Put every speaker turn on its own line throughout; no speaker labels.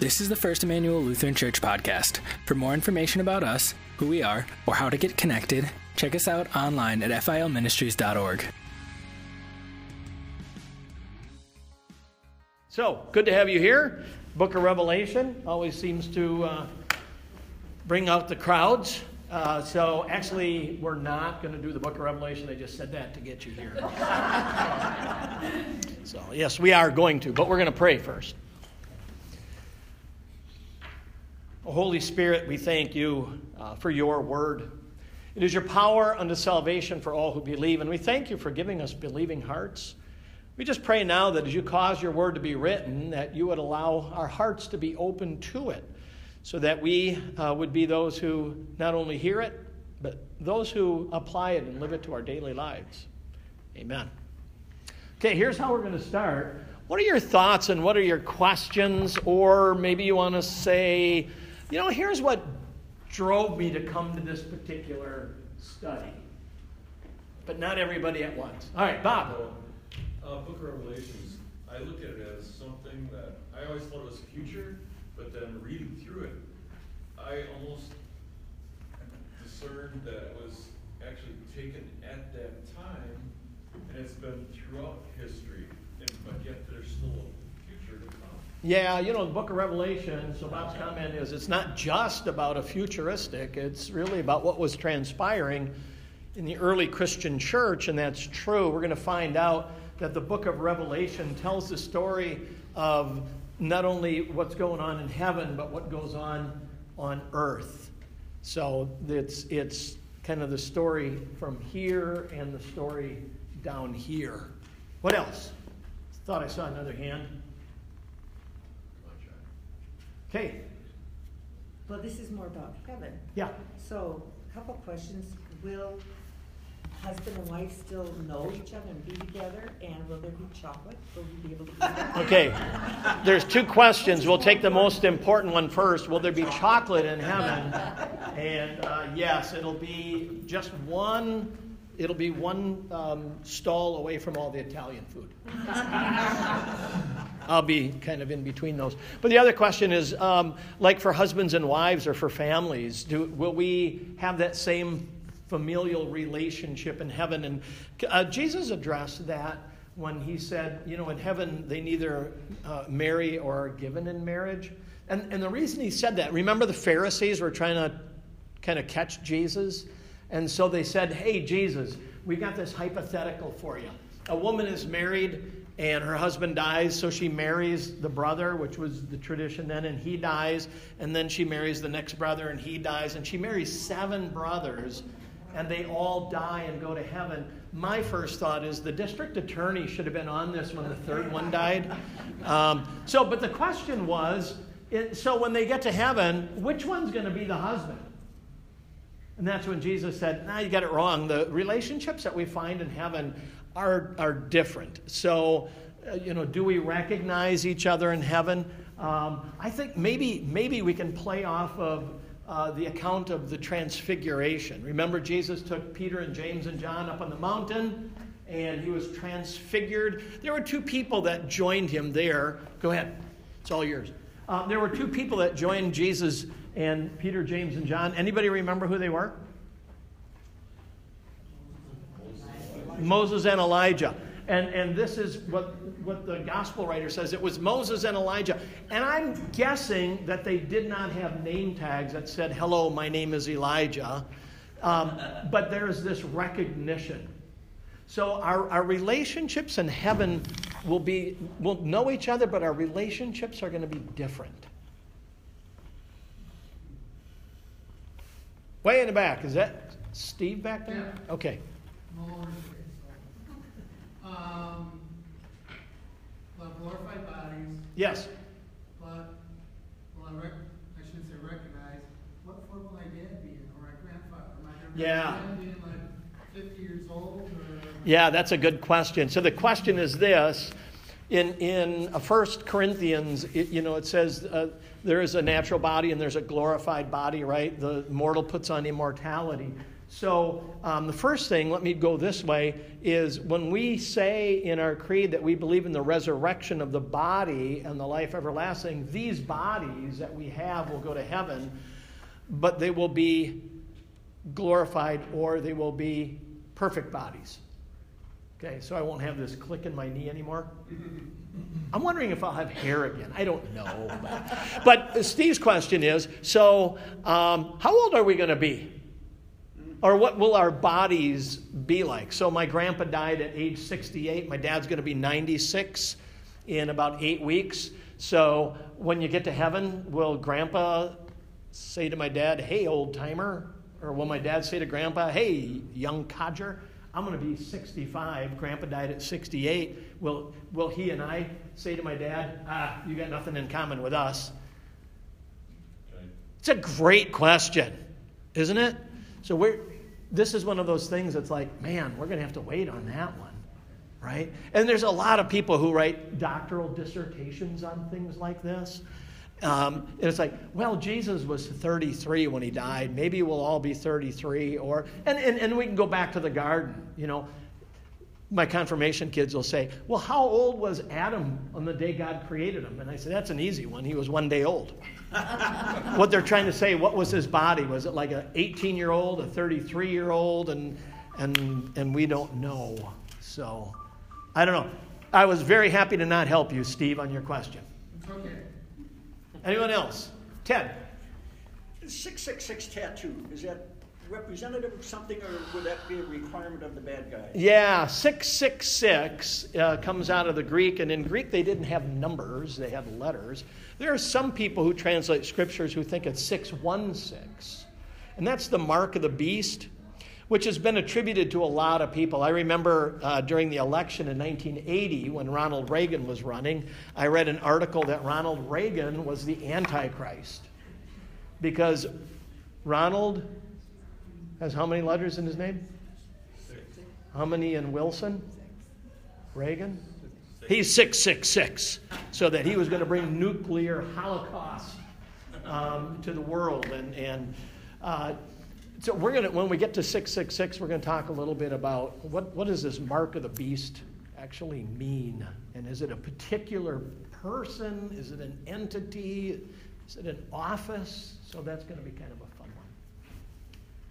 This is the First Emmanuel Lutheran Church podcast. For more information about us, who we are, or how to get connected, check us out online at filministries.org.
So, good to have you here. Book of Revelation always seems to uh, bring out the crowds. Uh, so, actually, we're not going to do the book of Revelation. I just said that to get you here. so, yes, we are going to, but we're going to pray first. Oh, Holy Spirit, we thank you uh, for your word. It is your power unto salvation for all who believe, and we thank you for giving us believing hearts. We just pray now that as you cause your word to be written, that you would allow our hearts to be open to it, so that we uh, would be those who not only hear it, but those who apply it and live it to our daily lives. Amen. Okay, here's how we're going to start. What are your thoughts and what are your questions? Or maybe you want to say, you know, here's what drove me to come to this particular study. But not everybody at once. All right, Bob.
Uh, Book of Revelations, I look at it as something that I always thought was future, but then reading through it, I almost discerned that it was actually taken at that time, and it's been throughout history, and, but yet there's still a future to come.
Yeah, you know, the book of Revelation, so Bob's comment is it's not just about a futuristic, it's really about what was transpiring in the early Christian church, and that's true. We're going to find out that the book of Revelation tells the story of not only what's going on in heaven, but what goes on on earth. So it's, it's kind of the story from here and the story down here. What else? Thought I saw another hand. Okay,
Well, this is more about heaven.
yeah.
So, a couple questions. Will husband and wife still know each other and be together? And will there be chocolate? Will we be able to eat?
Okay, there's two questions. We'll take the most important one first. Will there be chocolate in heaven? And uh, yes, it'll be just one. It'll be one um, stall away from all the Italian food. I'll be kind of in between those. But the other question is, um, like for husbands and wives or for families, do, will we have that same familial relationship in heaven? And uh, Jesus addressed that when he said, you know, in heaven they neither uh, marry or are given in marriage. And, and the reason he said that, remember the Pharisees were trying to kind of catch Jesus? And so they said, hey, Jesus, we got this hypothetical for you. A woman is married and her husband dies, so she marries the brother, which was the tradition then, and he dies, and then she marries the next brother, and he dies, and she marries seven brothers, and they all die and go to heaven. My first thought is the district attorney should have been on this when the third one died. Um, so, but the question was so when they get to heaven, which one's going to be the husband? And that's when Jesus said, nah, you got it wrong. The relationships that we find in heaven are, are different. So, uh, you know, do we recognize each other in heaven? Um, I think maybe, maybe we can play off of uh, the account of the transfiguration. Remember, Jesus took Peter and James and John up on the mountain and he was transfigured. There were two people that joined him there. Go ahead, it's all yours. Uh, there were two people that joined Jesus and Peter, James, and John. Anybody remember who they were? Moses and Elijah. And, and this is what, what the gospel writer says it was Moses and Elijah. And I'm guessing that they did not have name tags that said, Hello, my name is Elijah. Um, but there's this recognition. So our, our relationships in heaven will be, we'll know each other, but our relationships are going to be different. Way in the back. Is that Steve back there?
Yeah.
Okay.
Um, we'll glorified bodies,
Yes.
but will I rec- I shouldn't say recognize, what form will my dad be in, or my grandfather, my
Yeah.
being like fifty years old, or?
Yeah, that's a good question. So the question is this. In, in 1 Corinthians, it, you know, it says uh, there is a natural body and there's a glorified body, right? The mortal puts on immortality. So, um, the first thing, let me go this way, is when we say in our creed that we believe in the resurrection of the body and the life everlasting, these bodies that we have will go to heaven, but they will be glorified or they will be perfect bodies. Okay, so I won't have this click in my knee anymore. I'm wondering if I'll have hair again. I don't know. But, but Steve's question is so, um, how old are we going to be? Or what will our bodies be like? So, my grandpa died at age 68. My dad's going to be 96 in about eight weeks. So, when you get to heaven, will grandpa say to my dad, Hey, old timer? Or will my dad say to grandpa, Hey, young codger? I'm going to be 65. Grandpa died at 68. Will, will he and I say to my dad, Ah, you got nothing in common with us? It's a great question, isn't it? So we're, this is one of those things that's like, man, we're going to have to wait on that one, right? And there's a lot of people who write doctoral dissertations on things like this. Um, and it's like, well, Jesus was 33 when he died. Maybe we'll all be 33. Or, and, and, and we can go back to the garden. You know, my confirmation kids will say, well, how old was Adam on the day God created him? And I say, that's an easy one. He was one day old. what they're trying to say, what was his body? Was it like an 18 year old, a 33 year old? And, and, and we don't know. So, I don't know. I was very happy to not help you, Steve, on your question.
Okay.
Anyone else? Ted.
666 tattoo, is that representative of something or would that be a requirement of the bad guy?
Yeah, 666 uh, comes out of the Greek, and in Greek they didn't have numbers, they had letters. There are some people who translate scriptures who think it's 616, and that's the mark of the beast, which has been attributed to a lot of people. I remember uh, during the election in 1980 when Ronald Reagan was running, I read an article that Ronald Reagan was the Antichrist because Ronald has how many letters in his name? How many in Wilson? Reagan? He's 666. So that he was going to bring nuclear holocaust um, to the world. And, and uh, so we're going to, when we get to 666, we're going to talk a little bit about what, what does this mark of the beast actually mean? And is it a particular person? Is it an entity? Is it an office? So that's going to be kind of a.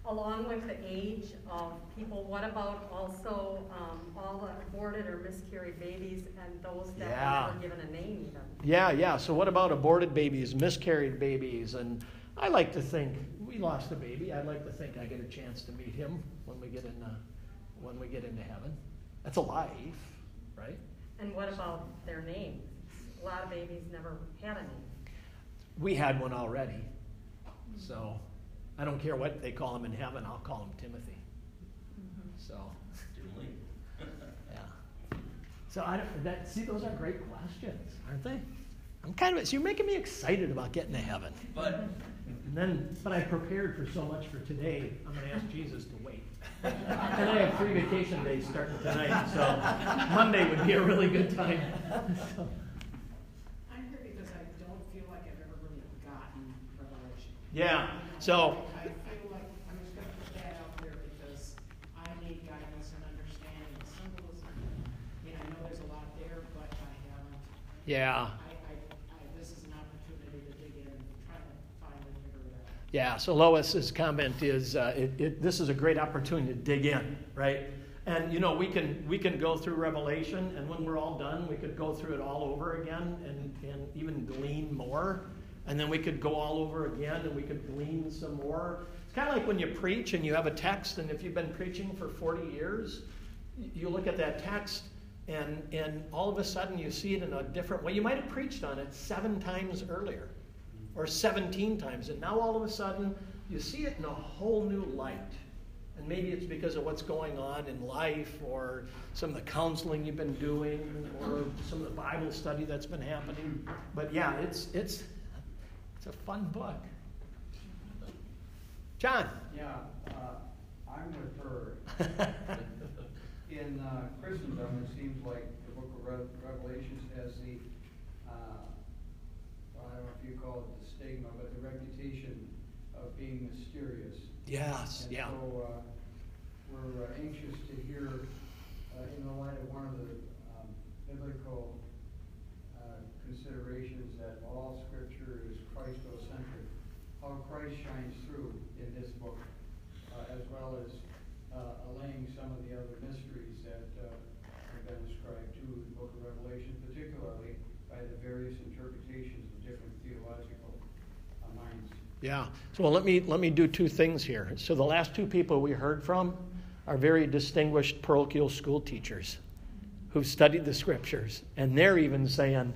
Along with the age of people, what about also um, all the aborted or miscarried babies and those that
Yeah.
were never given a name even?
Yeah, yeah. So what about aborted babies, miscarried babies? And I like to think we lost a baby. I'd like to think I get a chance to meet him when we get in uh, when we get into heaven. That's a life, right?
And what about their names? A lot of babies never had a name.
We had one already. So I don't care what they call him in heaven, I'll call him Timothy. Mm-hmm. So yeah. So I don't that see those are great questions, aren't they? I'm kind of so you're making me excited about getting to heaven.
But
And then, but I prepared for so much for today. I'm going to ask Jesus to wait. and I have three vacation days starting tonight, so Monday would be a really good time. So,
I'm here because I don't feel like I've ever really gotten revelation.
yeah. So
I feel like, I'm just gonna put that out there because I need guidance and understanding of symbolism. And I know there's a lot there, but I haven't,
yeah,
I, I, I, this is an opportunity to dig in and try to finally figure it out.
yeah. So Lois's comment is, uh, it, it, this is a great opportunity to dig in, right? And you know, we can we can go through Revelation, and when we're all done, we could go through it all over again, and and even glean more. And then we could go all over again, and we could glean some more. It's kind of like when you preach and you have a text, and if you've been preaching for 40 years, you look at that text, and and all of a sudden you see it in a different way. You might have preached on it seven times earlier or 17 times. And now all of a sudden, you see it in a whole new light. And maybe it's because of what's going on in life, or some of the counseling you've been doing, or some of the Bible study that's been happening. But yeah, it's it's it's a fun book. John.
Yeah, uh, I'm with her. In uh, Christendom, it seems like the book of Rev- Revelations has the, uh, well, I don't know if you call it the stigma, but the reputation of being mysterious.
Yes,
And
yeah.
so, uh, we're uh, anxious to hear, uh, in the light of one of the um, biblical uh, considerations that all scripture is Christocentric, how Christ shines through in this book, uh, as well as uh, allaying some of the other mysteries that uh, have been ascribed to the book of Revelation, particularly by the various interpretations of different theological uh, minds.
Yeah. So let me let me do two things here. So the last two people we heard from are very distinguished parochial school teachers who've studied the scriptures, and they're even saying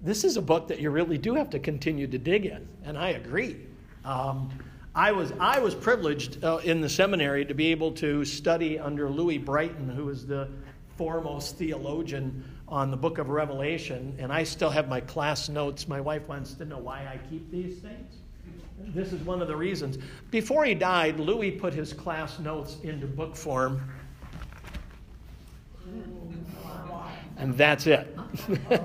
this is a book that you really do have to continue to dig in, and I agree. Um, I was I was privileged uh, in the seminary to be able to study under Louis Brighton, who is the foremost theologian on the book of Revelation, and I still have my class notes. My wife wants to know why I keep these things. This is one of the reasons. Before he died, Louis put his class notes into book form, and that's it.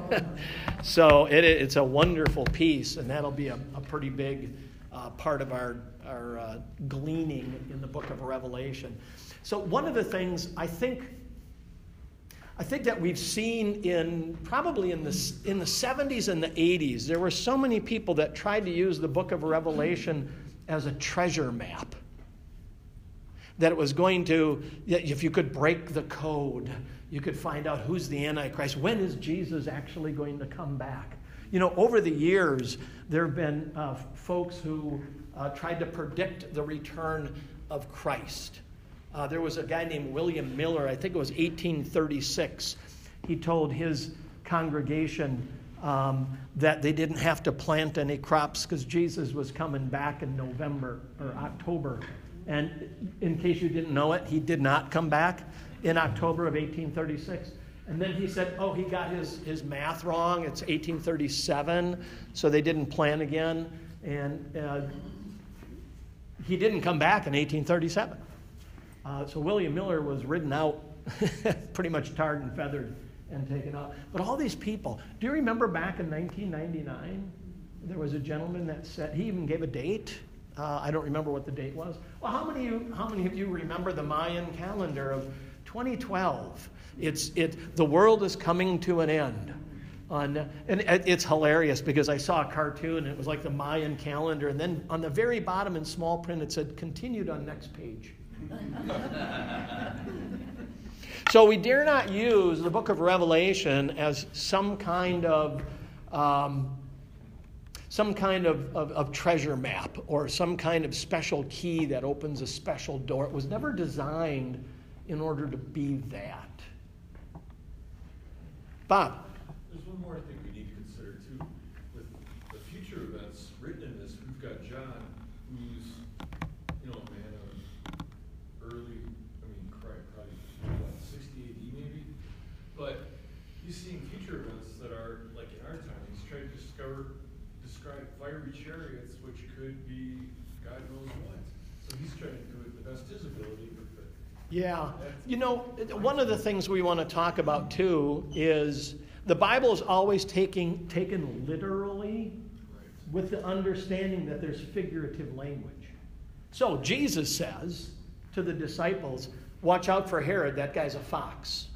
so it, it's a wonderful piece, and that'll be a, a pretty big uh, part of our, our uh, gleaning in the book of Revelation. So, one of the things I think I think that we've seen in probably in the, in the 70s and the 80s, there were so many people that tried to use the book of Revelation as a treasure map. That it was going to, if you could break the code, you could find out who's the Antichrist. When is Jesus actually going to come back? You know, over the years, there have been uh, folks who uh, tried to predict the return of Christ. Uh, there was a guy named William Miller, I think it was 1836. He told his congregation um, that they didn't have to plant any crops because Jesus was coming back in November or October. And in case you didn't know it, he did not come back in October of 1836. And then he said, oh, he got his, his math wrong. It's 1837, so they didn't plant again. And uh, he didn't come back in 1837. Uh, so William Miller was ridden out, pretty much tarred and feathered and taken out. But all these people, do you remember back in 1999? There was a gentleman that said, he even gave a date. Uh, I don't remember what the date was. Well, how many, how many of you remember the Mayan calendar of 2012? It's, it, the world is coming to an end. On, and it's hilarious because I saw a cartoon and it was like the Mayan calendar, and then on the very bottom in small print it said continued on next page. so we dare not use the book of Revelation as some kind of um, some kind of, of, of, treasure map or some kind of special key that opens a special door. It was never designed in order to be that. Bob.
There's one more thing we need to consider too. With the future events written in this, we've got John, who's, you know, a man of early, I mean, probably, probably what, 60 AD maybe? But he's seeing future events that are like in our time. He's trying to discover, describe fiery chariots, which could be God knows what. So he's trying to do it the best his ability,
yeah. You know, one of the things we want to talk about too is the Bible is always taking, taken literally with the understanding that there's figurative language. So Jesus says to the disciples, Watch out for Herod, that guy's a fox.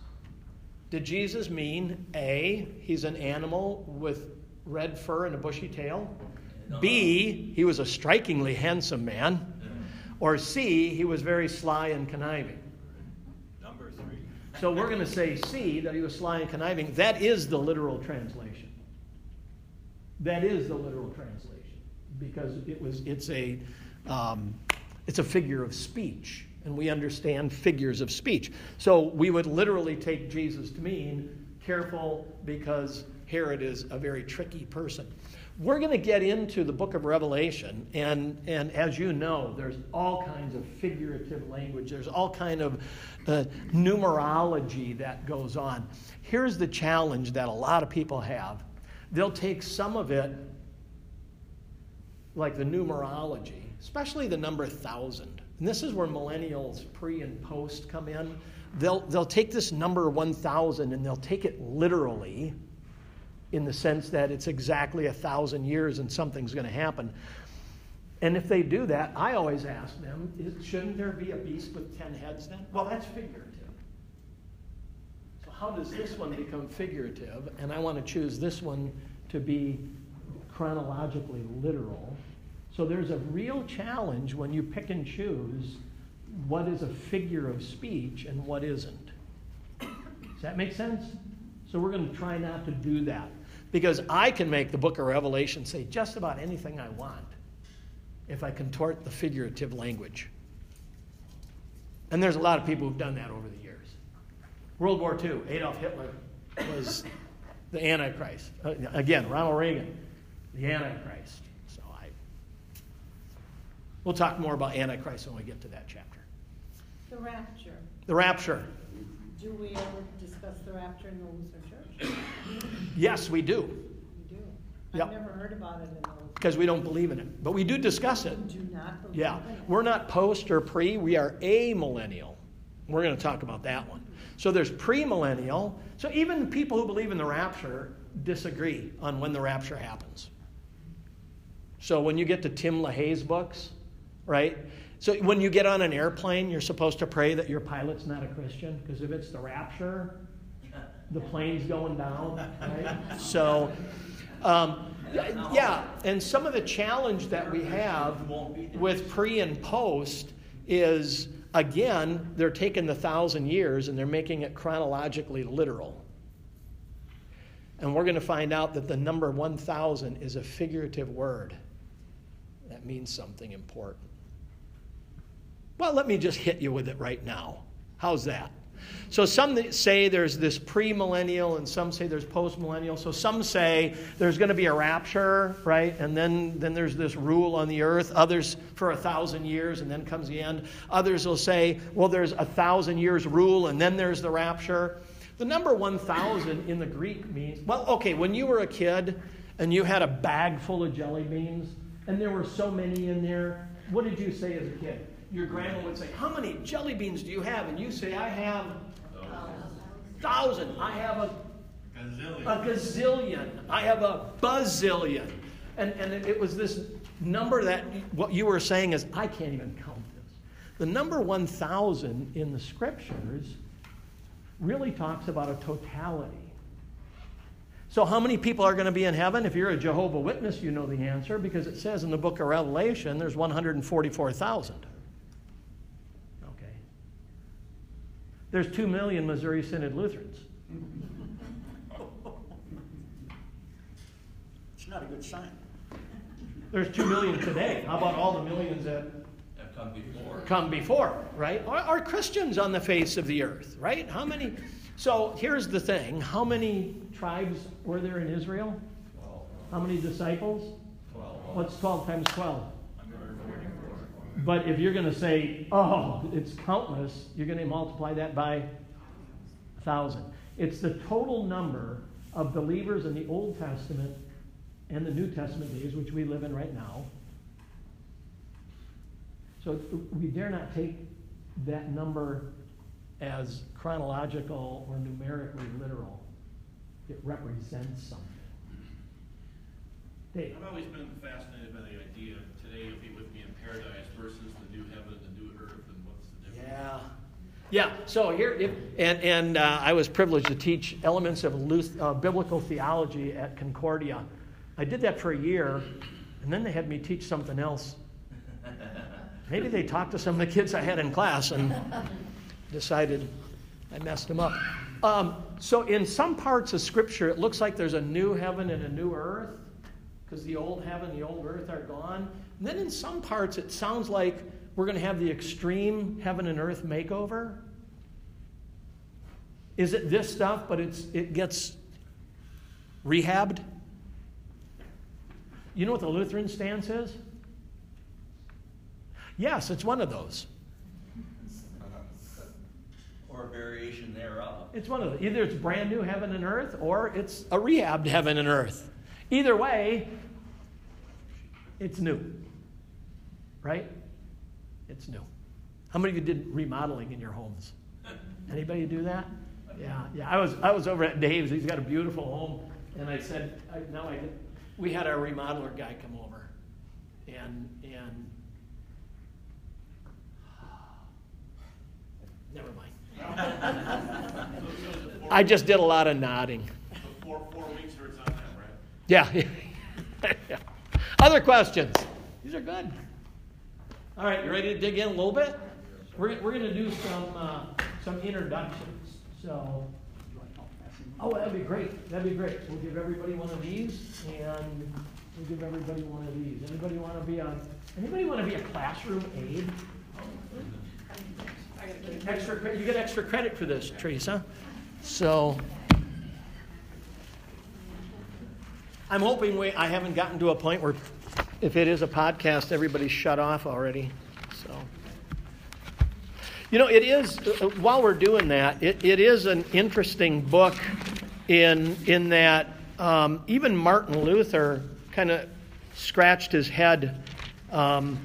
Did Jesus mean A, he's an animal with red fur and a bushy tail? B, he was a strikingly handsome man? Or C, he was very sly and conniving? So we're going to say C, that he was sly and conniving. That is the literal translation. That is the literal translation because it was it's a um, it's a figure of speech, and we understand figures of speech. So we would literally take Jesus to mean careful because Herod is a very tricky person. We're going to get into the book of Revelation, and, and as you know, there's all kinds of figurative language. There's all kind of uh, numerology that goes on. Here's the challenge that a lot of people have. They'll take some of it, like the numerology, especially the number thousand. And this is where millennials pre and post come in. They'll, they'll take this number 1,000 and they'll take it literally in the sense that it's exactly a thousand years and something's going to happen. And if they do that, I always ask them, shouldn't there be a beast with ten heads then? Well, that's figurative. So how does this one become figurative? And I want to choose this one to be chronologically literal. So there's a real challenge when you pick and choose what is a figure of speech and what isn't. Does that make sense? So we're going to try not to do that. Because I can make the book of Revelation say just about anything I want if I contort the figurative language. And there's a lot of people who've done that over the years. World War II, Adolf Hitler was the Antichrist. Uh, again, Ronald Reagan, the Antichrist. So I. We'll talk more about Antichrist when we get to that chapter.
The rapture.
The rapture.
Do we ever discuss the rapture in the Lutheran Church?
Yes, we do.
We do.
Yep.
I've never heard about it in the.
Because we don't believe in it. But we do discuss it.
Do not believe
Yeah.
in it.
We're not post or pre, we are amillennial. We're going to talk about that one. So there's premillennial. So even people who believe in the rapture disagree on when the rapture happens. So when you get to Tim LaHaye's books, right? So when you get on an airplane, you're supposed to pray that your pilot's not a Christian, because if it's the rapture, the plane's going down, right? So, um, yeah, and some of the challenge that we have with pre and post is again, they're taking the thousand years and they're making it chronologically literal. And we're going to find out that the number 1,000 is a figurative word that means something important. Well, let me just hit you with it right now. How's that? So some say there's this premillennial and some say there's postmillennial. So some say there's going to be a rapture, right? And then, then there's this rule on the earth. Others for a thousand years and then comes the end. Others will say, well, there's a thousand years rule and then there's the rapture. The number 1,000 in the Greek means, well, okay, when you were a kid and you had a bag full of jelly beans and there were so many in there, what did you say as a kid? Your grandma would say, How many jelly beans do you have? And you say, I have thousand. I have a
Gazillion.
a gazillion. I have a bazillion. And, and it, it was this number that what you were saying is, I can't even count this. The number 1,000 in the scriptures really talks about a totality. So, how many people are going to be in heaven? If you're a Jehovah Witness, you know the answer because it says in the book of Revelation there's 144,000. Okay. There's 2 million Missouri Synod Lutherans.
It's not a good sign.
There's 2 million today. How about all the millions that
Have come before.
come before, right? Are, are Christians on the face of the earth, right? How many? So here's the thing how many tribes were there in Israel?
Twelve.
How many disciples?
Twelve.
What's 12 times 12? But if you're going to say, oh, it's countless, you're going to multiply that by a thousand. It's the total number of believers in the Old Testament and the New Testament days, which we live in right now. So we dare not take that number as chronological or numerically literal. It represents something. Dave.
I've always been fascinated by the idea today you'll be with me paradise versus the new heaven and the new earth, and what's the difference?
Yeah. Yeah, so here, if, and, and uh, I was privileged to teach elements of uh, biblical theology at Concordia. I did that for a year, and then they had me teach something else. Maybe they talked to some of the kids I had in class and decided I messed them up. Um, so, in some parts of Scripture, it looks like there's a new heaven and a new earth, because the old heaven, the old earth are gone. And then in some parts, it sounds like we're going to have the extreme heaven and earth makeover. Is it this stuff, but it's, it gets rehabbed? You know what the Lutheran stance is? Yes, it's one of those.
Or a variation thereof.
It's one of those. Either it's brand new heaven and earth or it's a rehabbed heaven and earth. Either way, it's new. Right? It's new. How many of you did remodeling in your homes? Anybody do that? Yeah, yeah. I was I was over at Dave's. He's got a beautiful home, and I said, I, now I get, we had our remodeler guy come over, And, and, never mind. I just did a lot of nodding.
Four, four weeks or it's on that, right?
Yeah. Other questions? These are good. All right, you ready to dig in a little bit? We're, we're going to do some, uh, some introductions. So, oh, that'd be great. That'd be great. We'll give everybody one of these, and we'll give everybody one of these. Anybody want to be a Anybody want to be a classroom aide? Extra, you get extra credit for this, Teresa. So, I'm hoping we, I haven't gotten to a point where if it is a podcast, everybody's shut off already. So, you know, it is, uh, while we're doing that, it, it is an interesting book in, in that um, even Martin Luther kind of scratched his head um,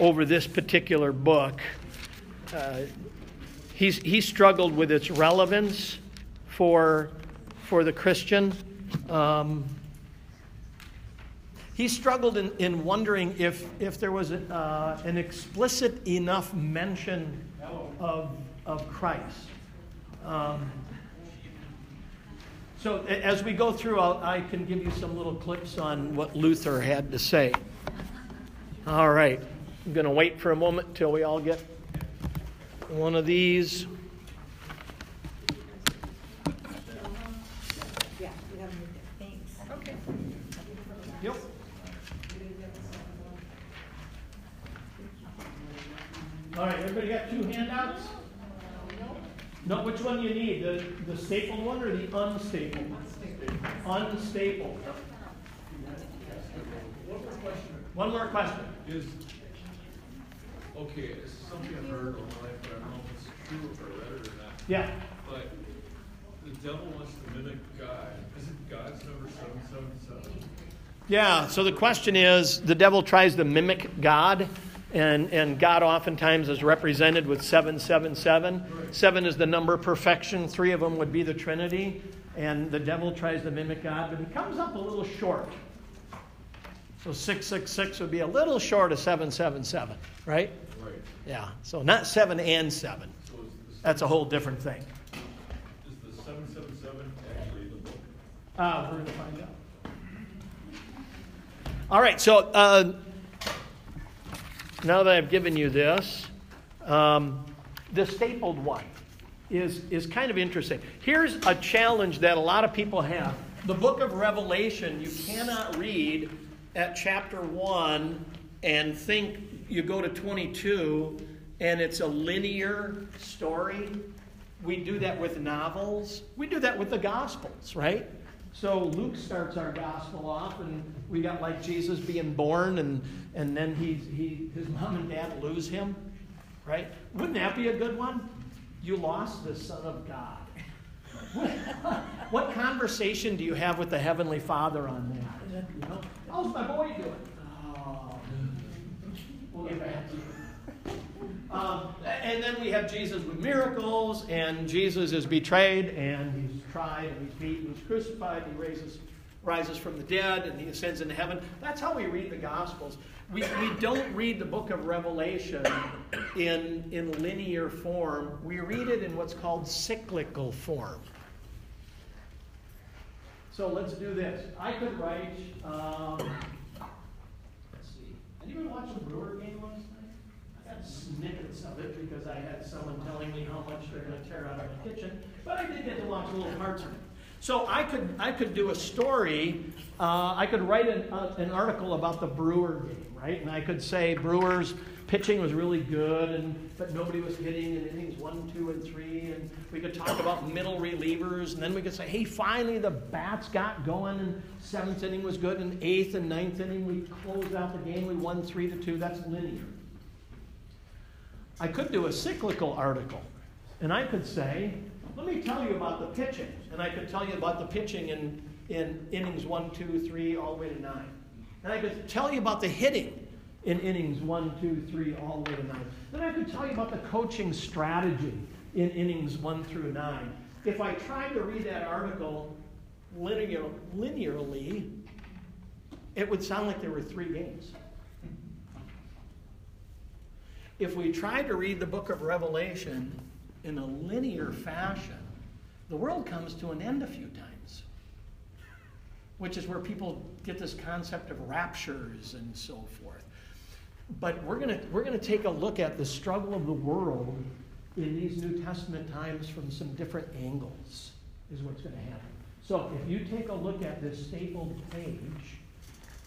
over this particular book. Uh, he's, he struggled with its relevance for, for the Christian. Um, he struggled in, in wondering if, if there was uh, an explicit enough mention of, of Christ. Um, so as we go through, I'll, I can give you some little clips on what Luther had to say. All right. I'm going to wait for a moment until we all get one of these.
Yeah, we haven't moved it. Thanks. Okay.
Yep. All right, everybody got two handouts? No, which one do you need? The, the stapled one or the unstapled? Unstapled.
One more question.
One more question.
Is, okay, it's something I've heard all my life, but I don't know if it's true if I read it or not.
Yeah.
But the devil wants to mimic God. Isn't God's number seven seven seven?
Yeah, so the question is the devil tries to mimic God, and, and God oftentimes is represented with 777. Seven is the number of perfection, three of them would be the Trinity, and the devil tries to mimic God, but he comes up a little short. So 666 would be a little short of 777, right?
Right.
Yeah, so not 7 and 7.
So
That's a whole different thing.
Is the seven seven seven actually the book?
Uh, we're going to find out. All right, so uh, now that I've given you this, um, the stapled one is, is kind of interesting. Here's a challenge that a lot of people have. The book of Revelation, you cannot read at chapter 1 and think you go to 22 and it's a linear story. We do that with novels. We do that with the Gospels, right? So Luke starts our gospel off, and we got like Jesus being born, and, and then he, he, his mom and dad lose him, right? Wouldn't that be a good one? You lost the Son of God. what conversation do you have with the Heavenly Father on that? You know, how's my boy doing? Oh, we'll get back to you. Um, and then we have Jesus with miracles, and Jesus is betrayed, and tried, and he's beaten, he's crucified, and he raises, rises from the dead, and he ascends into heaven. That's how we read the Gospels. We, we don't read the book of Revelation in, in linear form, we read it in what's called cyclical form. So let's do this. I could write, um, let's see. Anyone watch the Brewer game last night? I got snippets of it because I had someone telling me how much they're going to tear out of my kitchen, but I did get to watch a little it. So I could I could do a story. Uh, I could write an, uh, an article about the Brewer game, right? And I could say Brewers pitching was really good, and but nobody was hitting in innings one, two, and three. And we could talk about middle relievers, and then we could say, hey, finally the bats got going, and seventh inning was good, and eighth and ninth inning we closed out the game. We won three to two. That's linear. I could do a cyclical article, and I could say, let me tell you about the pitching, and I could tell you about the pitching in, in innings one, two, three, all the way to nine. And I could tell you about the hitting in innings one, two, three, all the way to nine. Then I could tell you about the coaching strategy in innings one through nine. If I tried to read that article linear, linearly, it would sound like there were three games. If we tried to read the book of Revelation in a linear fashion, the world comes to an end a few times, which is where people get this concept of raptures and so forth. But we're going to we're going to take a look at the struggle of the world in these New Testament times from some different angles, is what's going to happen. So if you take a look at this stapled page,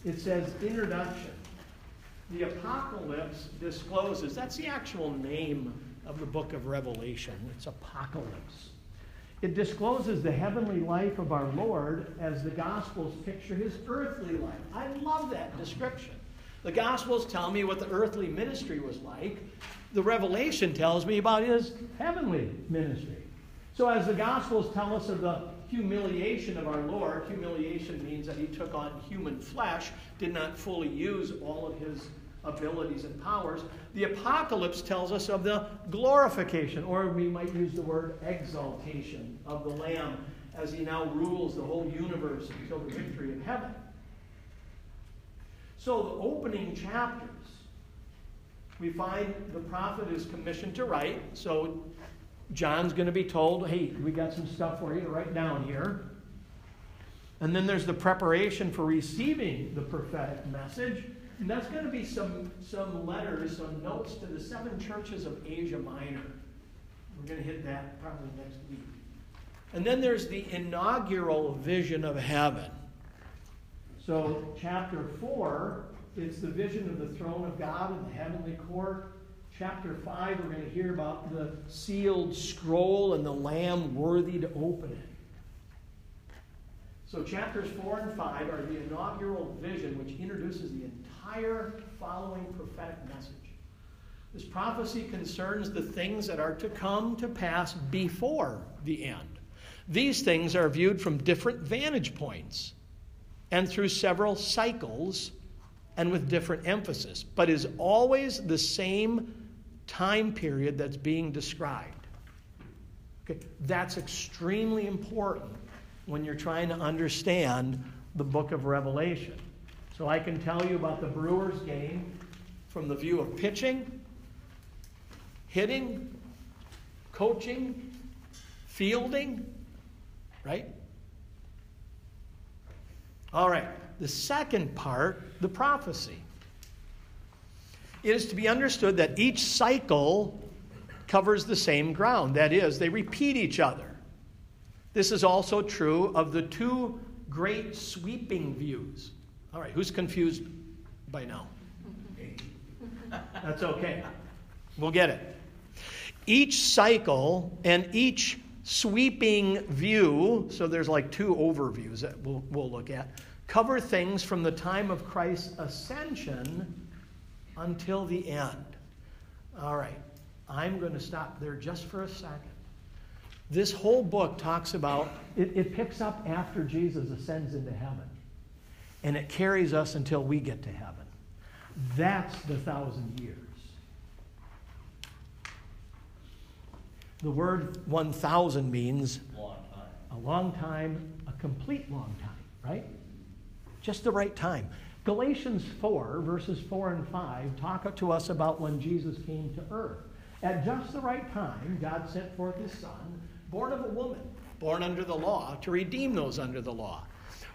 it says introduction. The apocalypse discloses, that's the actual name of the book of Revelation. It's apocalypse. It discloses the heavenly life of our Lord as the Gospels picture his earthly life. I love that description. The Gospels tell me what the earthly ministry was like. The Revelation tells me about his heavenly ministry. So, as the Gospels tell us of the humiliation of our Lord, humiliation means that he took on human flesh, did not fully use all of his abilities and powers. The apocalypse tells us of the glorification, or we might use the word exaltation of the Lamb as he now rules the whole universe until the victory of heaven. So, the opening chapters, we find the prophet is commissioned to write. So, John's going to be told, hey, we got some stuff for you to write down here. And then there's the preparation for receiving the prophetic message. And that's going to be some, some letters, some notes to the seven churches of Asia Minor. We're going to hit that probably next week. And then there's the inaugural vision of heaven. So, chapter 4, it's the vision of the throne of God in the heavenly court. Chapter 5, we're going to hear about the sealed scroll and the lamb worthy to open it. So, chapters 4 and 5 are the inaugural vision, which introduces the entire following prophetic message. This prophecy concerns the things that are to come to pass before the end. These things are viewed from different vantage points and through several cycles and with different emphasis, but is always the same time period that's being described. Okay, that's extremely important when you're trying to understand the book of Revelation. So I can tell you about the Brewers game from the view of pitching, hitting, coaching, fielding, right? All right, the second part, the prophecy. It is to be understood that each cycle covers the same ground. That is, they repeat each other. This is also true of the two great sweeping views. All right, who's confused by now? That's okay. We'll get it. Each cycle and each sweeping view, so there's like two overviews that we'll, we'll look at, cover things from the time of Christ's ascension until the end. All right, I'm going to stop there just for a second. This whole book talks about, it, it picks up after Jesus ascends into heaven, and it carries us until we get to heaven. That's the thousand years. The word 1,000 means
Long
a long time, a complete long time, right? Just the right time. Galatians 4, verses 4 and 5, talk to us about when Jesus came to earth. At just the right time, God sent forth his Son, born of a woman, born under the law, to redeem those under the law.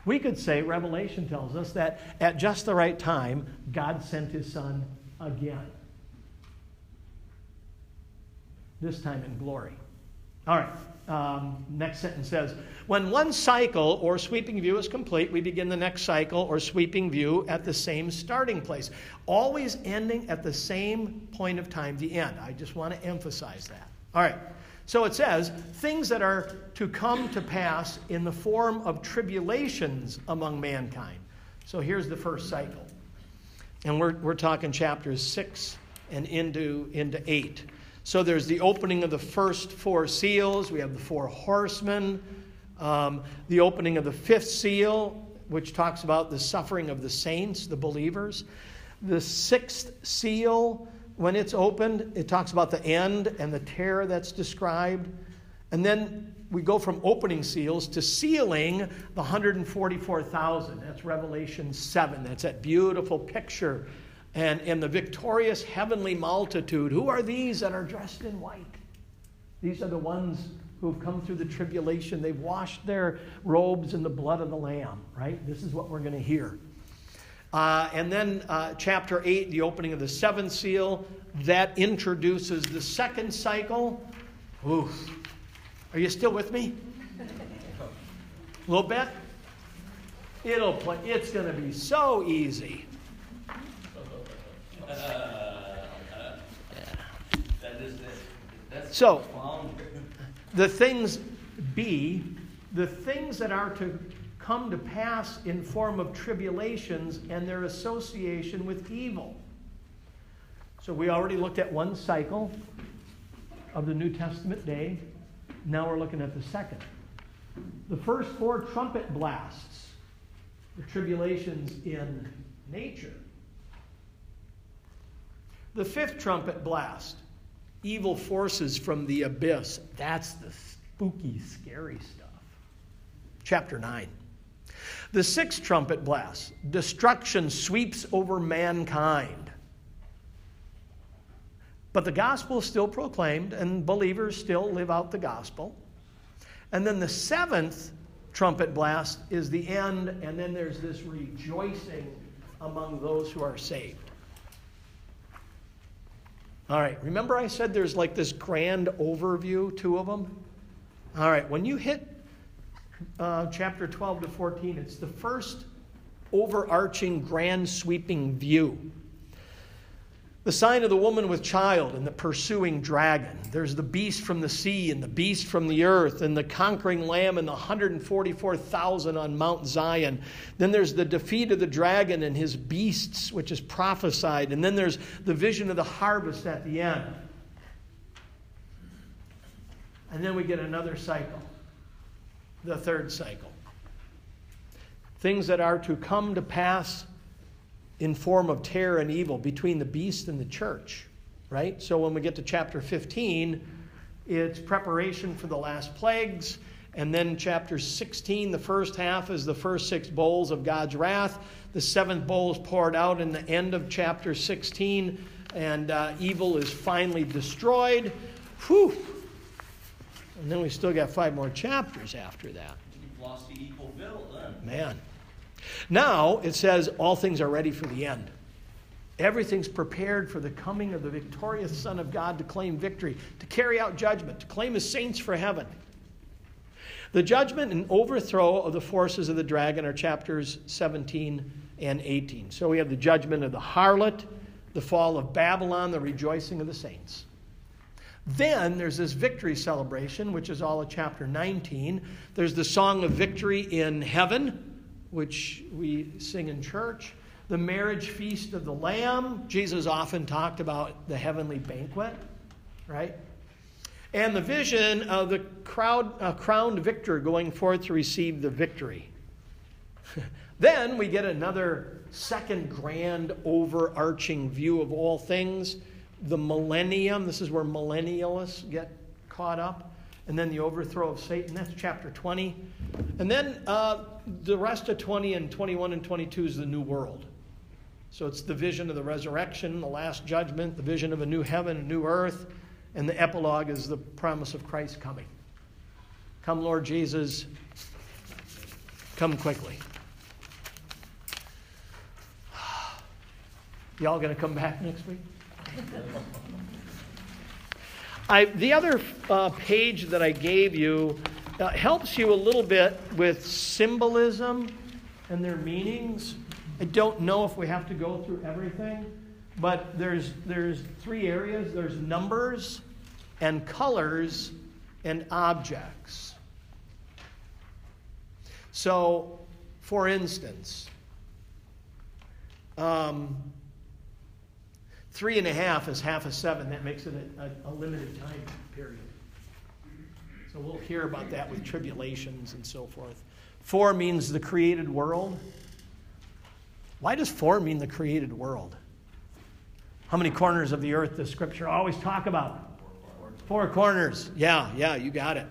We could say, Revelation tells us that at just the right time, God sent his Son again. This time in glory. All right. Um, next sentence says, when one cycle or sweeping view is complete, we begin the next cycle or sweeping view at the same starting place, always ending at the same point of time, the end. I just want to emphasize that. All right. So it says, things that are to come to pass in the form of tribulations among mankind. So here's the first cycle. And we're, we're talking chapters 6 and into, into 8. So there's the opening of the first four seals. We have the four horsemen. Um, the opening of the fifth seal, which talks about the suffering of the saints, the believers. The sixth seal, when it's opened, it talks about the end and the terror that's described. And then we go from opening seals to sealing the 144,000. That's Revelation 7. That's that beautiful picture and, and the victorious heavenly multitude. Who are these that are dressed in white? These are the ones who've come through the tribulation. They've washed their robes in the blood of the Lamb, right? This is what we're going to hear. Uh, and then uh, chapter 8, the opening of the seventh seal, that introduces the second cycle. Oof. Are you still with me? A little bit? It'll play, it's going to be so easy.
That is, that,
So- The things B, the things that are to come to pass in form of tribulations and their association with evil. So we already looked at one cycle of the New Testament day. Now we're looking at the second. The first four trumpet blasts, the tribulations in nature. The fifth trumpet blast, evil forces from the abyss. That's the spooky, scary stuff. Chapter 9. The sixth trumpet blast, destruction sweeps over mankind. But the gospel is still proclaimed, and believers still live out the gospel. And then the seventh trumpet blast is the end, and then there's this rejoicing among those who are saved. All right, remember I said there's like this grand overview, two of them? All right, when you hit uh, chapter 12 to 14, it's the first overarching, grand sweeping view. The sign of the woman with child and the pursuing dragon. There's the beast from the sea and the beast from the earth and the conquering lamb and the 144,000 on Mount Zion. Then there's the defeat of the dragon and his beasts, which is prophesied. And then there's the vision of the harvest at the end. And then we get another cycle, the third cycle. Things that are to come to pass in form of terror and evil between the beast and the church, right? So when we get to chapter 15, it's preparation for the last plagues. And then chapter 16, the first half is the first six bowls of God's wrath. The seventh bowl is poured out in the end of chapter 16, and uh, evil is finally destroyed. Whew. And then we still got five more chapters after that.
You've lost the equal bill then.
Man. Now it says all things are ready for the end. Everything's prepared for the coming of the victorious Son of God to claim victory, to carry out judgment, to claim his saints for heaven. The judgment and overthrow of the forces of the dragon are chapters 17 and 18. So we have the judgment of the harlot, the fall of Babylon, the rejoicing of the saints. Then there's this victory celebration, which is all of chapter 19. There's the song of victory in heaven, which we sing in church. The marriage feast of the Lamb. Jesus often talked about the heavenly banquet, right? And the vision of the crowd, uh, crowned victor going forth to receive the victory. then we get another second grand overarching view of all things the millennium. This is where millennialists get caught up. And then the overthrow of Satan. That's chapter 20. And then uh, the rest of 20 and 21 and 22 is the new world. So it's the vision of the resurrection, the last judgment, the vision of a new heaven, a new earth. And the epilogue is the promise of Christ coming. Come, Lord Jesus, come quickly. Y'all to come back next week? I, the other uh, page that I gave you uh, helps you a little bit with symbolism and their meanings. I don't know if we have to go through everything, but there's, there's three areas there's numbers and colors and objects. So, for instance, um, Three and a half is half a seven. That makes it a, a, a, limited time period. So we'll hear about that with tribulations and so forth. Four means the created world. Why does four mean the created world? How many corners of the earth does Scripture always talk about? Four corners. Yeah, yeah, you got it.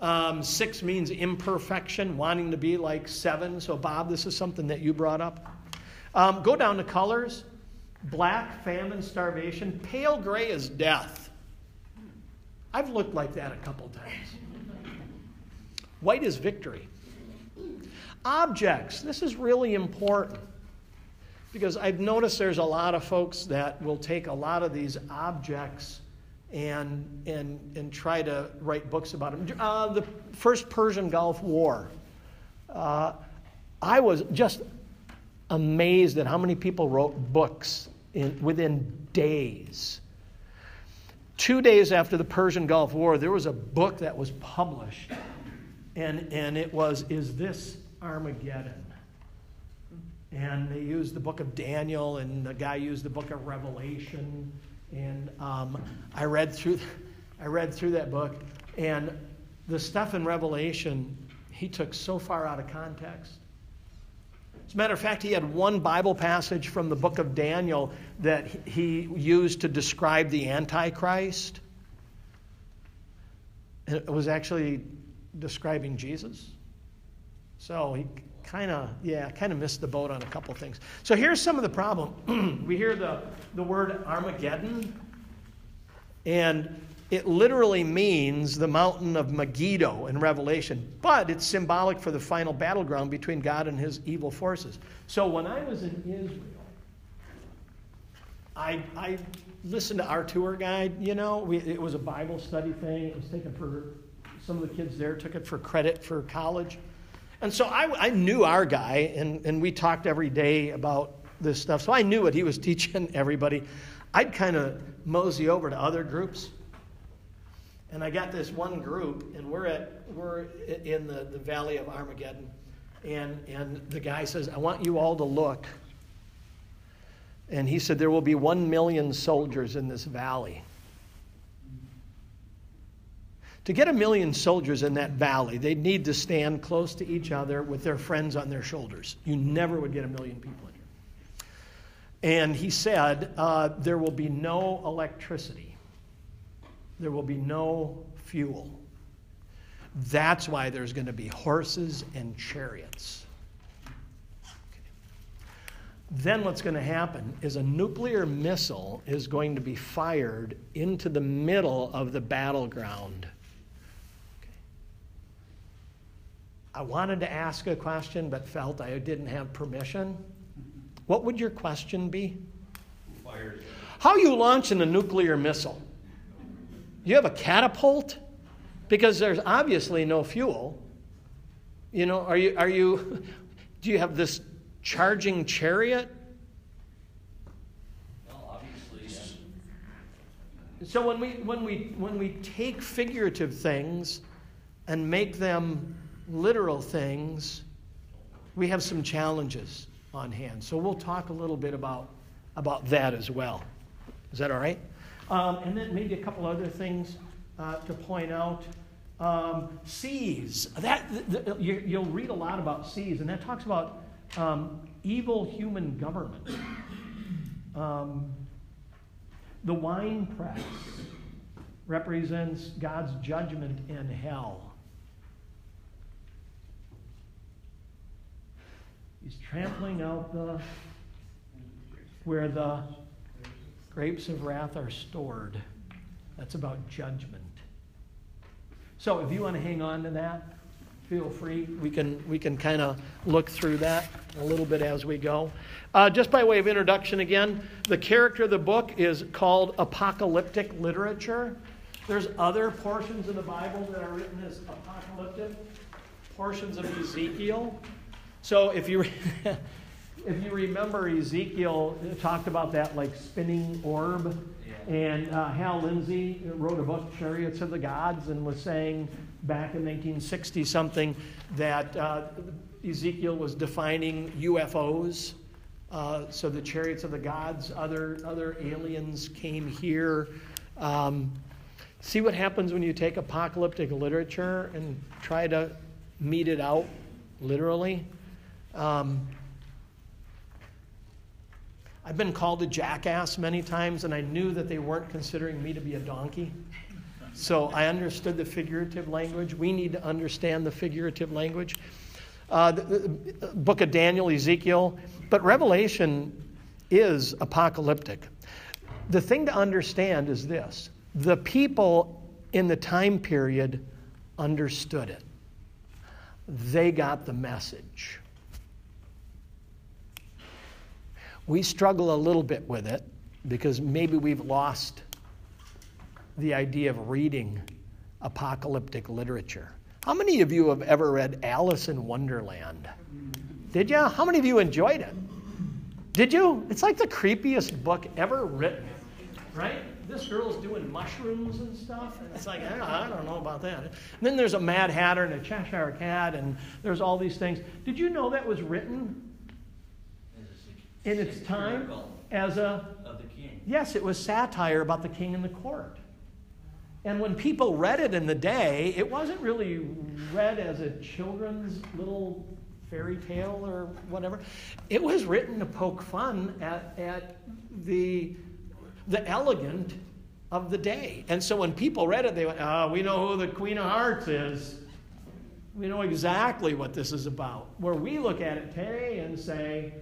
Um, six means imperfection, wanting to be like seven. So, Bob, this is something that you brought up. Um, go down to colors. Black, famine, starvation. Pale gray is death. I've looked like that a couple times. White is victory. Objects. This is really important because I've noticed there's a lot of folks that will take a lot of these objects and, and, and try to write books about them. Uh, the first Persian Gulf War. Uh, I was just amazed at how many people wrote books in, within days. Two days after the Persian Gulf War, there was a book that was published, and, and it was Is This Armageddon? And they used the book of Daniel, and the guy used the book of Revelation. And um, I read through, I read through that book, and the stuff in Revelation he took so far out of context. As a matter of fact, he had one Bible passage from the book of Daniel that he used to describe the Antichrist. It was actually describing Jesus. So he kind of, yeah, kind of missed the boat on a couple things. So here's some of the problem. we hear the, the word Armageddon, and it literally means the mountain of Megiddo in Revelation, but it's symbolic for the final battleground between God and his evil forces. So when I was in Israel, I, I listened to our tour guide, you know, we, it was a Bible study thing. It was taken for, some of the kids there took it for credit for college. And so I, I knew our guy, and, and we talked every day about this stuff. So I knew what he was teaching everybody. I'd kind of mosey over to other groups and I got this one group, and we're at we're in the, the valley of Armageddon, and and the guy says, "I want you all to look." And he said, "There will be one million soldiers in this valley." To get a million soldiers in that valley, they'd need to stand close to each other with their friends on their shoulders. You never would get a million people in here. And he said, uh, There will be no electricity there will be no fuel. That's why there's going to be horses and chariots. Then what's going to happen is a nuclear missile is going to be fired into the middle of the battleground. Okay. I wanted to ask a question but felt I didn't have permission. What would your question be? How you launching a nuclear missile? You have a catapult? Because there's obviously no fuel. You know, are you, are you, do you have this charging chariot?
Well, obviously.
So when we, when, we, when we take figurative things and make them literal things, we have some challenges on hand. So we'll talk a little bit about, about that as well. Is that all right? Um, and then maybe a couple other things uh, to point out. Um, seas. That the, the, you, will read a lot about seas, and that talks about um, evil human government. Um, the wine press represents God's judgment in hell. He's trampling out the where the Grapes of wrath are stored. That's about judgment. So if you want to hang on to that, feel free. We can, we can kind of look through that a little bit as we go. Uh, just by way of introduction again, the character of the book is called apocalyptic literature. There's other portions of the Bible that are written as apocalyptic, portions of Ezekiel. So if you if you remember, Ezekiel talked about that like spinning orb. And uh, Hal Lindsey wrote a book, Chariots of the Gods, and was saying back in 1960 something that uh, Ezekiel was defining UFOs. Uh, so the chariots of the gods, other other aliens came here. Um, see what happens when you take apocalyptic literature and try to meet it out literally. Um, I've been called a jackass many times, and I knew that they weren't considering me to be a donkey. So I understood the figurative language. We need to understand the figurative language. Uh, the, the book of Daniel, Ezekiel, but Revelation is apocalyptic. The thing to understand is this the people in the time period understood it, they got the message. We struggle a little bit with it because maybe we've lost the idea of reading apocalyptic literature. How many of you have ever read Alice in Wonderland? Did you? How many of you enjoyed it? Did you? It's like the creepiest book ever written, right? This girl's doing mushrooms and stuff. And it's like, ah, I don't know about that. And then there's a Mad Hatter and a Cheshire Cat, and there's all these things. Did you know that was written in its time as a.
Of the king.
Yes, it was satire about the king and the court. And when people read it in the day, it wasn't really read as a children's little fairy tale or whatever. It was written to poke fun at, at the, the elegant of the day. And so when people read it, they went, oh, we know who the Queen of Hearts is. We know exactly what this is about. Where we look at it today and say,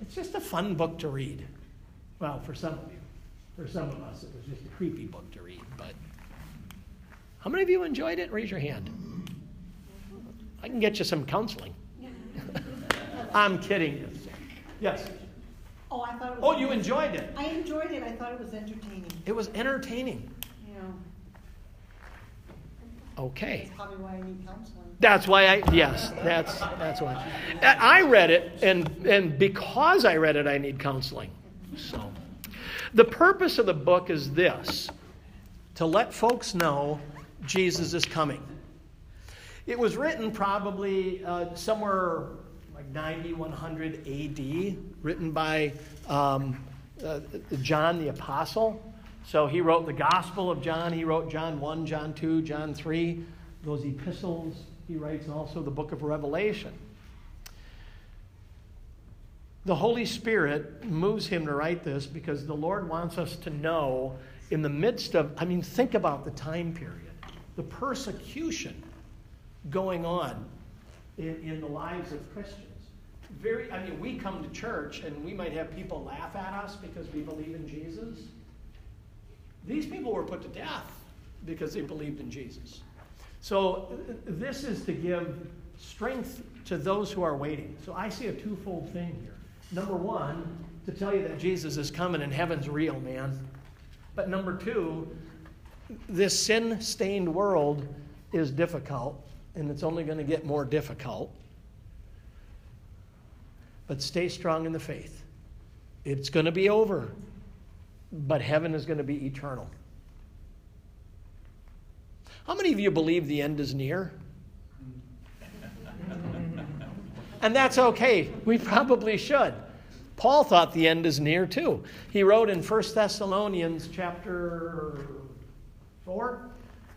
it's just a fun book to read. Well, for some of you. For some of us, it was just a creepy book to read. But how many of you enjoyed it? Raise your hand. I can get you some counseling. I'm kidding. Yes.
Oh, I thought it oh, was.
Oh, you enjoyed it.
I enjoyed it. I thought it was entertaining.
It was entertaining.
Yeah.
Okay.
That's probably why I need counseling.
That's why I yes, that's that's why. I read it and and because I read it I need counseling. So the purpose of the book is this to let folks know Jesus is coming. It was written probably uh, somewhere like 90, 100 AD, written by um, uh, John the Apostle. So he wrote the Gospel of John, he wrote John 1, John 2, John 3, those epistles. He writes also the book of Revelation. The Holy Spirit moves him to write this because the Lord wants us to know in the midst of, I mean, think about the time period, the persecution going on in, in the lives of Christians. Very, I mean, we come to church and we might have people laugh at us because we believe in Jesus. These people were put to death because they believed in Jesus. So, uh, this is to give strength to those who are waiting. So, I see a twofold thing here. Number one, to tell you that Jesus is coming and heaven's real, man. But number two, this sin stained world is difficult, and it's only going to get more difficult. But stay strong in the faith. It's going to be over, but heaven is going to be eternal. How many of you believe the end is near? And that's okay. We probably should. Paul thought the end is near too. He wrote in 1 Thessalonians chapter 4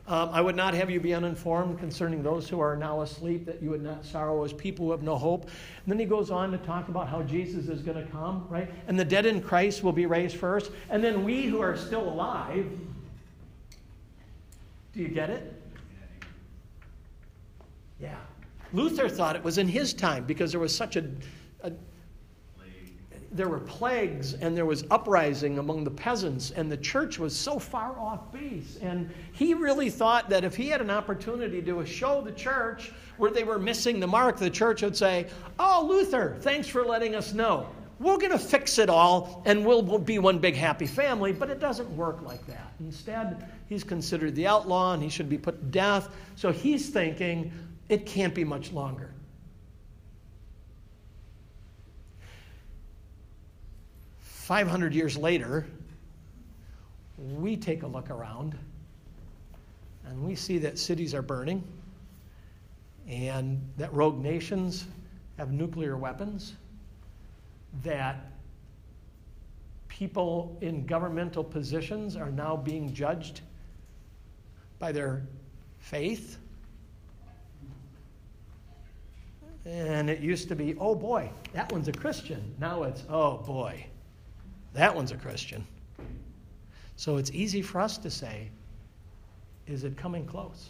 um, I would not have you be uninformed concerning those who are now asleep, that you would not sorrow as people who have no hope. And then he goes on to talk about how Jesus is going to come, right? And the dead in Christ will be raised first. And then we who are still alive, do you get it? Yeah. Luther thought it was in his time because there was such a, a there were plagues and there was uprising among the peasants and the church was so far off base and he really thought that if he had an opportunity to show the church where they were missing the mark the church would say oh luther thanks for letting us know we're going to fix it all and we'll, we'll be one big happy family but it doesn't work like that instead he's considered the outlaw and he should be put to death. So he's thinking it can't be much longer. 500 years later, we take a look around and we see that cities are burning and that rogue nations have nuclear weapons, that people in governmental positions are now being judged by their faith. And it used to be, oh boy, that one's a Christian. Now it's, oh boy, that one's a Christian. So it's easy for us to say, is it coming close?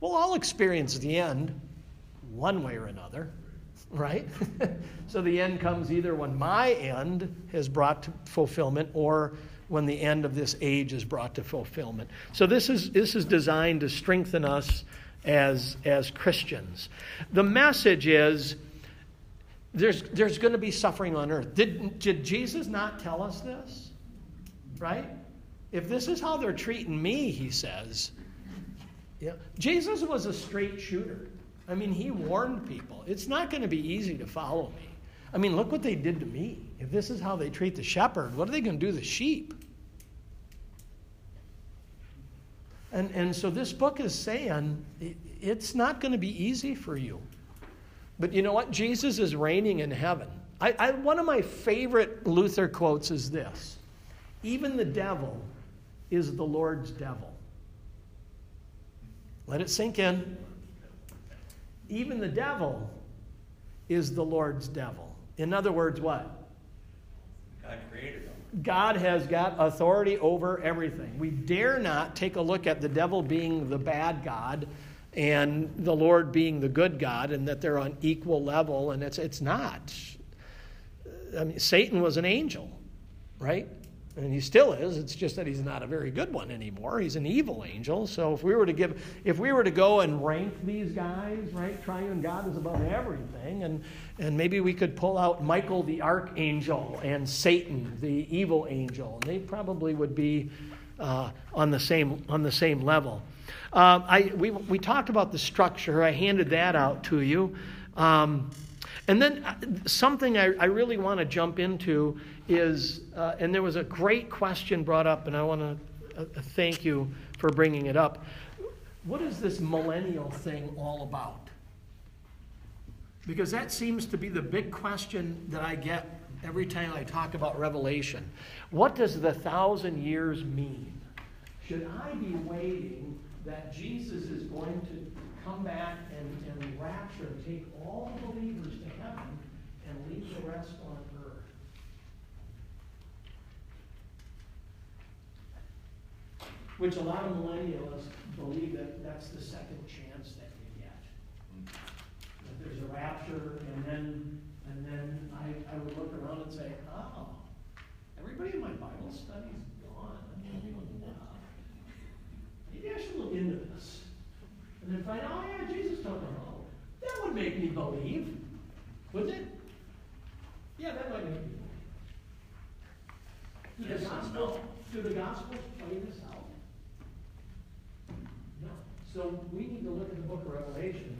We'll all experience the end one way or another. right? so the end comes either when my end is brought fulfillment or when the end of this age is brought to fulfillment. So this is this is designed to strengthen us as as Christians. The message is there's there's going to be suffering on earth. Did did Jesus not tell us this? Right? If this is how they're treating me, he says. Yeah. Jesus was a straight shooter. I mean, he warned people. It's not going to be easy to follow me. I mean, look what they did to me. If this is how they treat the shepherd, what are they going to do to the sheep? And, and so this book is saying it's not going to be easy for you. But you know what? Jesus is reigning in heaven. I, I, one of my favorite Luther quotes is this Even the devil is the Lord's devil. Let it sink in. Even the devil is the Lord's devil. In other words, what?
God created.
God has got authority over everything. We dare not take a look at the devil being the bad God and the Lord being the good God and that they're on equal level, and it's, it's not. I mean, Satan was an angel, right? And he still is. It's just that he's not a very good one anymore. He's an evil angel. So if we were to give, if we were to go and rank these guys, right? Triune God is above everything, and and maybe we could pull out Michael the archangel and Satan the evil angel, and they probably would be uh, on the same on the same level. Um, I we we talked about the structure. I handed that out to you. Um, and then uh, something I, I really want to jump into is, uh, and there was a great question brought up, and I want to uh, thank you for bringing it up. What is this millennial thing all about? Because that seems to be the big question that I get every time I talk about Revelation. What does the thousand years mean? Should I be waiting that Jesus is going to come back and, and rapture, take all the believers to heaven, and leave the rest on earth. Which a lot of millennials believe that that's the second chance that you get. That there's a rapture, and then and then I, I would look around and say, oh, everybody in my Bible study is gone. I'm. Maybe I should look into this and then find, oh yeah, Jesus took them home. That would make me believe, wouldn't it? Yeah, that might make me believe. Do the
Yes and
Gospels,
no.
do the Gospels play this out? No. So we need to look at the book of Revelation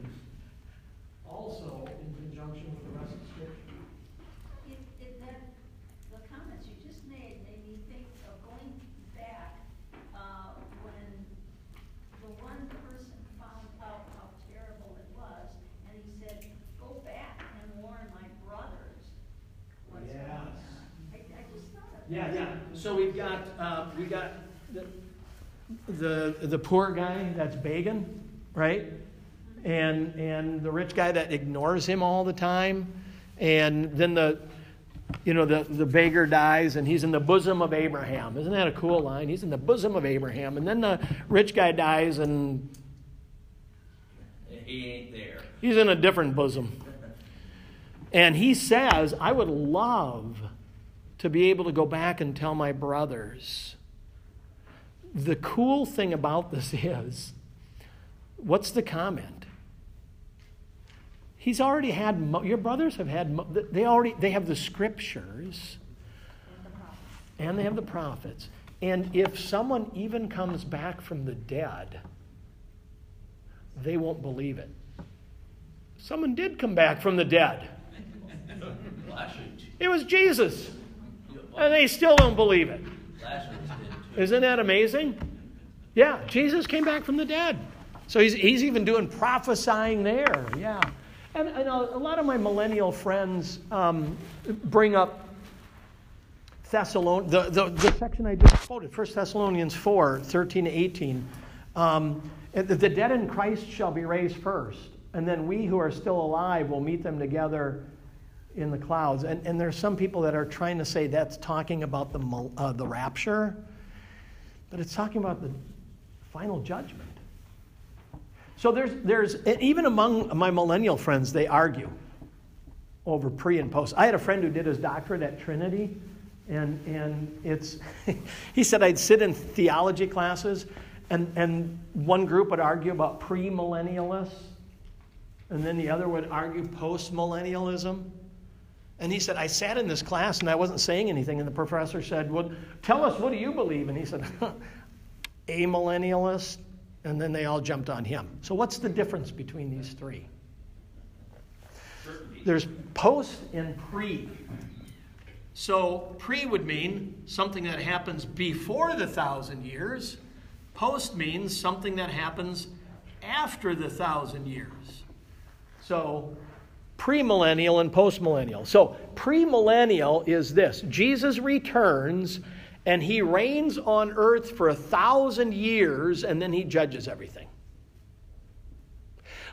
also in conjunction with the rest of Scripture.
It, it, that, the comments you just made made me think of going back, uh, when the one person found out how terrible it was, and he said, go back and warn my brothers what's going on.
Yes.
I, I just thought of that.
Yeah, yeah. So we've got, uh, we got the, the, the poor guy that's begging, right? And, and the rich guy that ignores him all the time. And then the, you know, the, the beggar dies and he's in the bosom of Abraham. Isn't that a cool line? He's in the bosom of Abraham. And then the rich guy dies and
He ain't there.
he's in a different bosom. And he says, I would love to be able to go back and tell my brothers. The cool thing about this is, what's the comment? He's already had, mo- your brothers have had, mo- they already, they have the scriptures and they have the prophets. And if someone even comes back from the dead, they won't believe it. Someone did come back from the dead. It was Jesus. And they still don't believe it.
Lazarus did too.
Isn't that amazing? Yeah, Jesus came back from the dead. So he's, he's even doing prophesying there. Yeah. And, and a, a lot of my millennial friends um, bring up Thessalon- the, the, the section I just quoted, 1 Thessalonians 4 13 to 18. Um, the the dead in Christ shall be raised first, and then we who are still alive will meet them together in the clouds. And, and there are some people that are trying to say that's talking about the, uh, the rapture, but it's talking about the final judgment. So there's, there's, even among my millennial friends, they argue. over pre and post. I had a friend who did his doctorate at Trinity, and, and it's, he said I'd sit in theology classes, and, and one group would argue about premillennialists, and then the other would argue postmillennialism. And he said, I sat in this class and I wasn't saying anything, and the professor said, Well, tell us, what do you believe? And he said, A millennialist. And then they all jumped on him. So, what's the difference between these three? There's post and pre. So, pre would mean something that happens before the thousand years, post means something that happens after the thousand years. So, premillennial and postmillennial. So, premillennial is this Jesus returns and he reigns on earth for a thousand years and then he judges everything.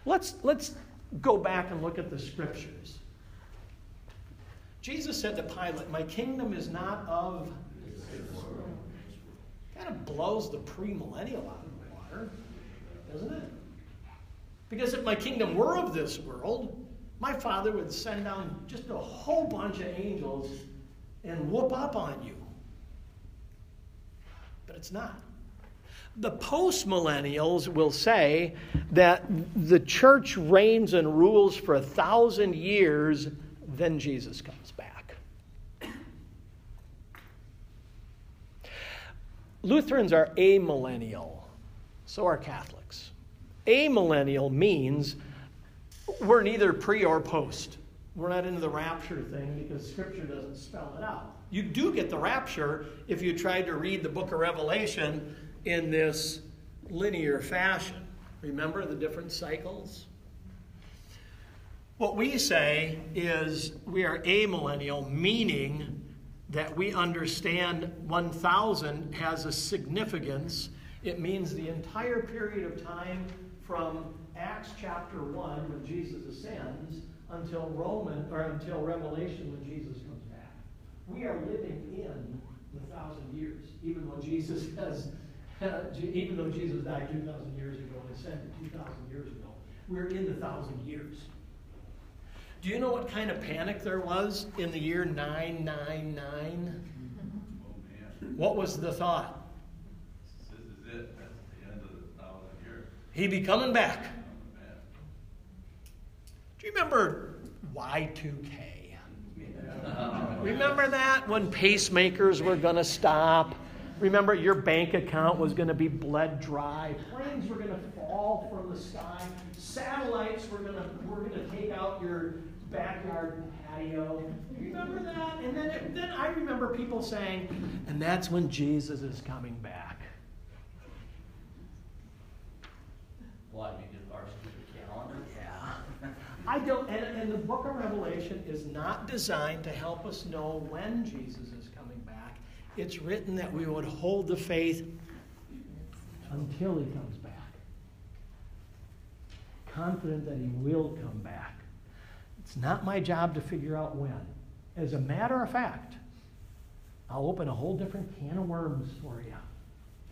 Let's, let's go back and look at the scriptures. Jesus said to Pilate, My kingdom is not of kind of blows the premillennial out of the water, doesn't it? Because if my kingdom were of this world, my father would send down just a whole bunch of angels and whoop up on you. But it's not. The postmillennials will say that the church reigns and rules for a thousand years, then Jesus comes back. Lutherans are amillennial, so are Catholics. Amillennial means we're neither pre or post. We're not into the rapture thing because Scripture doesn't spell it out. You do get the rapture if you try to read the book of Revelation in this linear fashion. Remember the different cycles? What we say is we are amillennial, meaning that we understand 1000 has a significance. It means the entire period of time from Acts chapter 1 when Jesus ascends until Roman or until Revelation when Jesus comes back. We are living in the thousand years, even though Jesus has even though Jesus died 2,000 years ago and ascended 2,000 years ago. We're in the thousand years. Do you know what kind of panic there was in the year 999? What was the thought?
This is it, that's the end of the thousand years.
He be coming back. Do you remember Y2K? Remember that when pacemakers were going to stop? Remember your bank account was going to be bled dry. Planes were going to fall from the sky. Satellites were going to were going to take out your backyard patio. Remember that? And then it, then I remember people saying, and that's when Jesus is coming back.
What, I mean, just our stupid calendar?
Yeah. I don't, and, and the book of Revelation is not designed to help us know when Jesus is coming back. It's written that we would hold the faith until he comes back, confident that he will come back. It's not my job to figure out when. As a matter of fact, I'll open a whole different can of worms for you.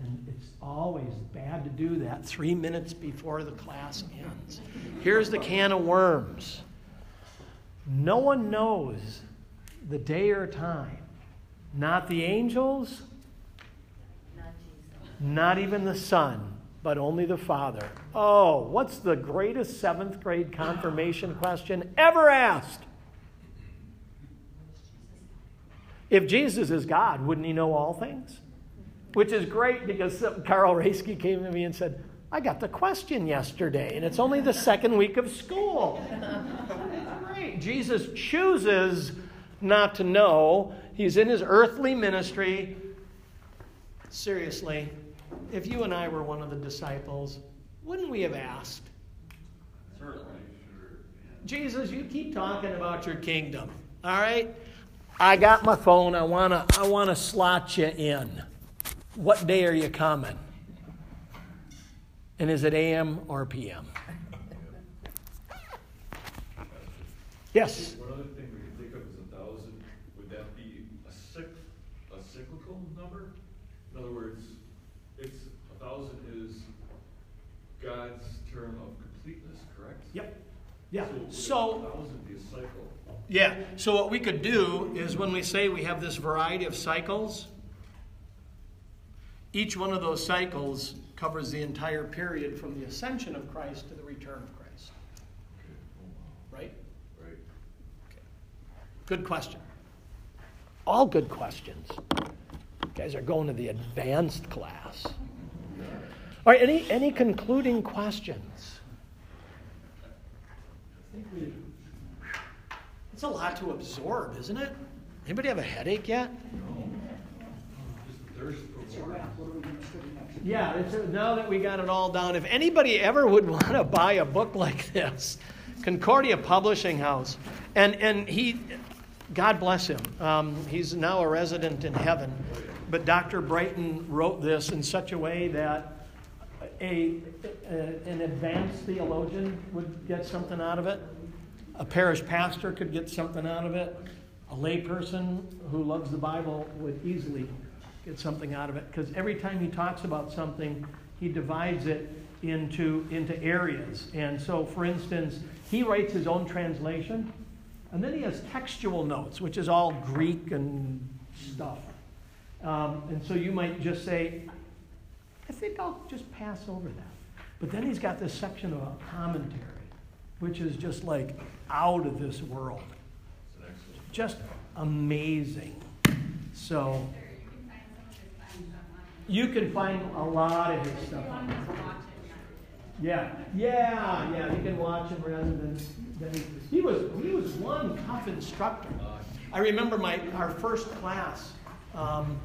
And it's always bad to do that three minutes before the class ends. Here's the can of worms. No one knows the day or time. Not the angels, not even the Son, but only the Father. Oh, what's the greatest seventh grade confirmation question ever asked? If Jesus is God, wouldn't he know all things? Which is great because Carl Raisky came to me and said, I got the question yesterday, and it's only the second week of school. great. Jesus chooses not to know. He's in his earthly ministry. Seriously, if you and I were one of the disciples, wouldn't we have asked?
Certainly.
Jesus, you keep talking about your kingdom. All right? I got my phone. I want to I want to slot you in. What day are you coming? And is it AM or PM? Yes.
One other thing we can think of is a thousand, would that be a cyc, a cyclical number? In other words, it's, a thousand is God's term of completeness, correct?
Yep. Yeah, so-
a thousand be a cycle?
Yeah, so what we could do is when we say we have this variety of cycles, each one of those cycles covers the entire period from the ascension of Christ to the return of Christ. Right?
Right.
Good question. All good questions. You guys are going to the advanced class. All right, any, any concluding questions? It's a lot to absorb, isn't it? Anybody have a headache yet?
Just thirst
Yeah, it's, now that we got it all down, if anybody ever would want to buy a book like this, Concordia Publishing House, and, and he, God bless him, um, he's now a resident in heaven, but Dr. Brighton wrote this in such a way that a, a, an advanced theologian would get something out of it, a parish pastor could get something out of it, a layperson who loves the Bible would easily get something out of it because every time he talks about something, he divides it into, into areas. And so, for instance, he writes his own translation, and then he has textual notes, which is all Greek and stuff. Um, and so you might just say, I think I'll just pass over that. But then he's got this section about commentary, which is just like out of this world.
It's an excellent.
Just amazing. So you can find a lot of his stuff. on there. Yeah, yeah, yeah. You can watch him rather than, than he, he was. He was one tough instructor. I remember my our first class. Um,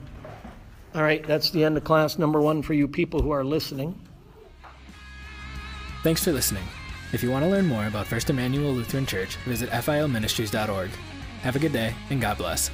all right, that's the end of class number one for you people who are listening.
Thanks for listening. If you want to learn more about First Emmanuel Lutheran Church, visit filministries.org. Have a good day, and God bless.